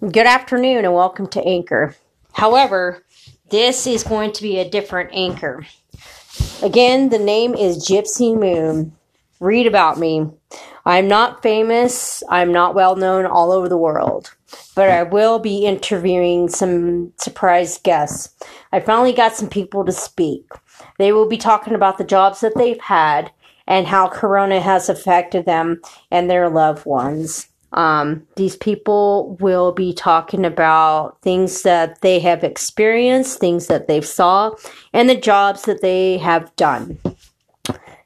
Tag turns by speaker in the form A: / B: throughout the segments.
A: Good afternoon and welcome to Anchor. However, this is going to be a different Anchor. Again, the name is Gypsy Moon. Read about me. I'm not famous, I'm not well known all over the world, but I will be interviewing some surprise guests. I finally got some people to speak. They will be talking about the jobs that they've had and how Corona has affected them and their loved ones. Um, these people will be talking about things that they have experienced, things that they've saw, and the jobs that they have done.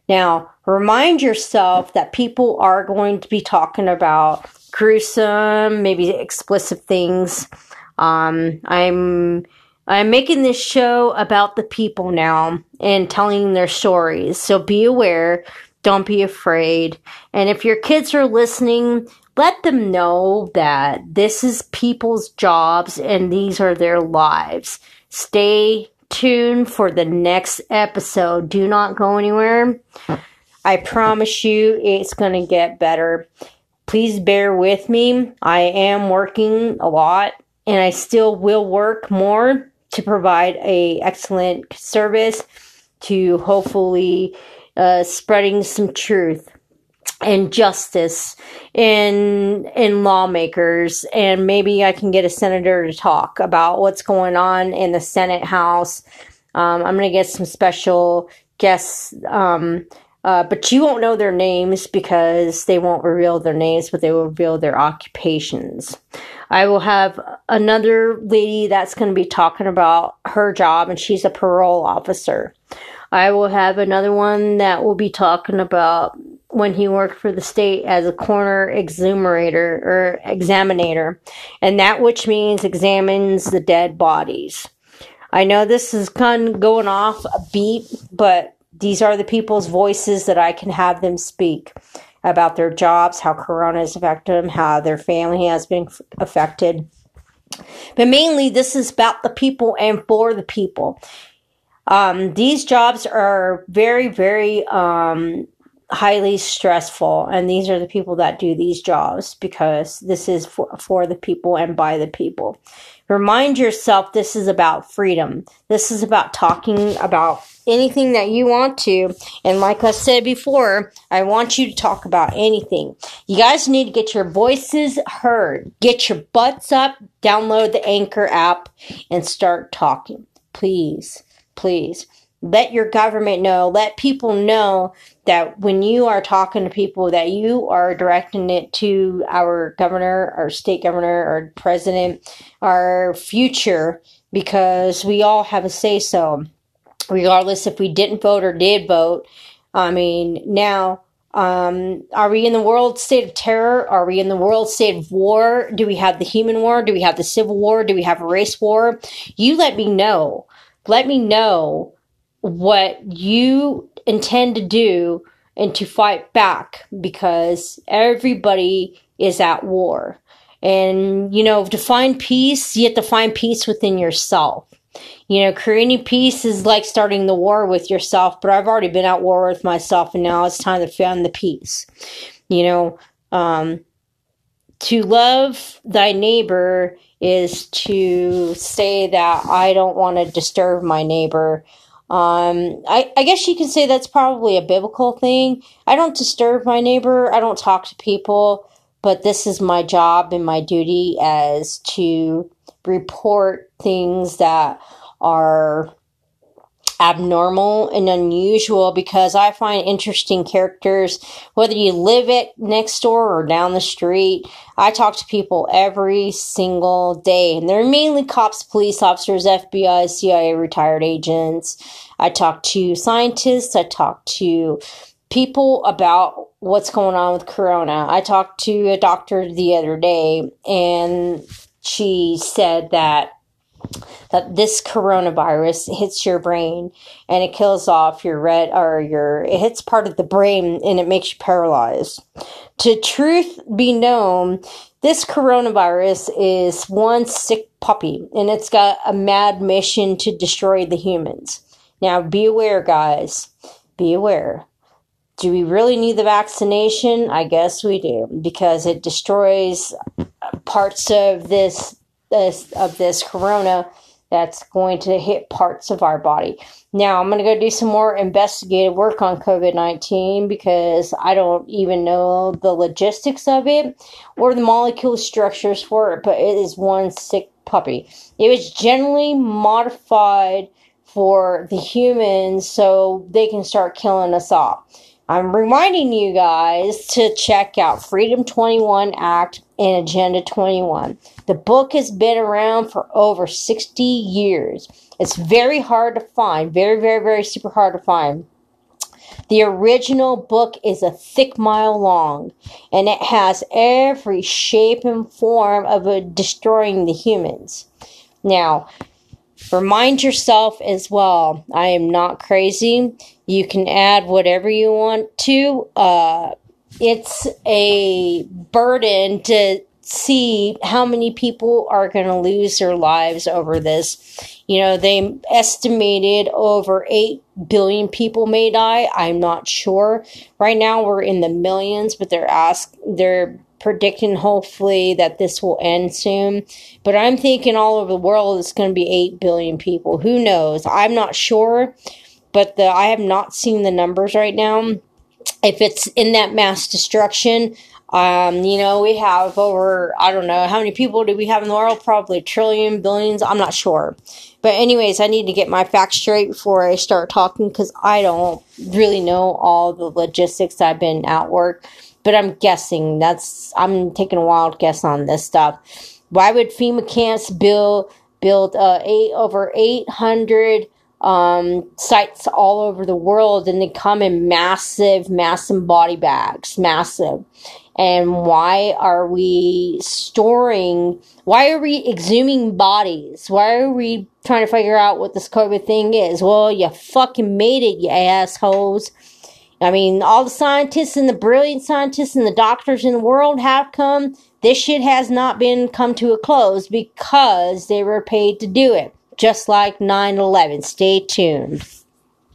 A: Now, remind yourself that people are going to be talking about gruesome, maybe explicit things. Um, I'm I'm making this show about the people now and telling their stories. So be aware, don't be afraid. And if your kids are listening, let them know that this is people's jobs and these are their lives. Stay tuned for the next episode. Do not go anywhere. I promise you it's going to get better. Please bear with me. I am working a lot and I still will work more to provide a excellent service to hopefully uh, spreading some truth and justice in in lawmakers and maybe I can get a senator to talk about what's going on in the Senate House. Um, I'm going to get some special guests, um, uh, but you won't know their names because they won't reveal their names, but they will reveal their occupations. I will have another lady that's going to be talking about her job, and she's a parole officer. I will have another one that will be talking about when he worked for the state as a coroner exhumerator or examinator, and that which means examines the dead bodies. I know this is kind of going off a beat, but these are the people's voices that I can have them speak about their jobs, how Corona has affected them, how their family has been affected. But mainly, this is about the people and for the people. Um, these jobs are very, very um, highly stressful and these are the people that do these jobs because this is for, for the people and by the people. Remind yourself this is about freedom. This is about talking about anything that you want to. And like i said before i want you to talk about anything. You guys need to get your voices heard. Get your butts up download the anchor app and start talking. Please please let your government know, let people know that when you are talking to people that you are directing it to our governor, our state governor, our president, our future, because we all have a say so, regardless if we didn't vote or did vote. I mean, now, um, are we in the world state of terror? Are we in the world state of war? Do we have the human war? Do we have the civil war? Do we have a race war? You let me know. Let me know what you intend to do and to fight back because everybody is at war. And, you know, to find peace, you have to find peace within yourself. You know, creating peace is like starting the war with yourself, but I've already been at war with myself and now it's time to find the peace. You know, um, to love thy neighbor is to say that I don't want to disturb my neighbor. Um, I, I guess you can say that's probably a biblical thing. I don't disturb my neighbor, I don't talk to people, but this is my job and my duty as to report things that are abnormal and unusual because I find interesting characters, whether you live it next door or down the street. I talk to people every single day, and they're mainly cops, police officers, FBI, CIA retired agents. I talk to scientists, I talk to people about what's going on with corona. I talked to a doctor the other day, and she said that that this coronavirus hits your brain and it kills off your red or your it hits part of the brain and it makes you paralyzed. To truth be known, this coronavirus is one sick puppy and it's got a mad mission to destroy the humans. Now be aware guys. Be aware. Do we really need the vaccination? I guess we do because it destroys parts of this, this of this corona that's going to hit parts of our body. Now, I'm going to go do some more investigative work on COVID 19 because I don't even know the logistics of it or the molecule structures for it, but it is one sick puppy. It was generally modified for the humans so they can start killing us all. I'm reminding you guys to check out Freedom 21 Act and Agenda 21. The book has been around for over 60 years. It's very hard to find, very, very, very super hard to find. The original book is a thick mile long and it has every shape and form of destroying the humans. Now, remind yourself as well I am not crazy. You can add whatever you want to. Uh, it's a burden to see how many people are going to lose their lives over this. You know, they estimated over 8 billion people may die. I'm not sure. Right now we're in the millions, but they're ask they're predicting hopefully that this will end soon. But I'm thinking all over the world it's going to be 8 billion people. Who knows? I'm not sure but the I have not seen the numbers right now. If it's in that mass destruction, um, you know, we have over I don't know how many people do we have in the world? Probably a trillion, billions. I'm not sure. But anyways, I need to get my facts straight before I start talking because I don't really know all the logistics. I've been at work, but I'm guessing that's I'm taking a wild guess on this stuff. Why would FEMA camps build build uh, eight over eight hundred um, sites all over the world and they come in massive, massive body bags, massive. And why are we storing, why are we exhuming bodies? Why are we trying to figure out what this COVID thing is? Well, you fucking made it, you assholes. I mean, all the scientists and the brilliant scientists and the doctors in the world have come. This shit has not been come to a close because they were paid to do it just like 9 11. Stay tuned.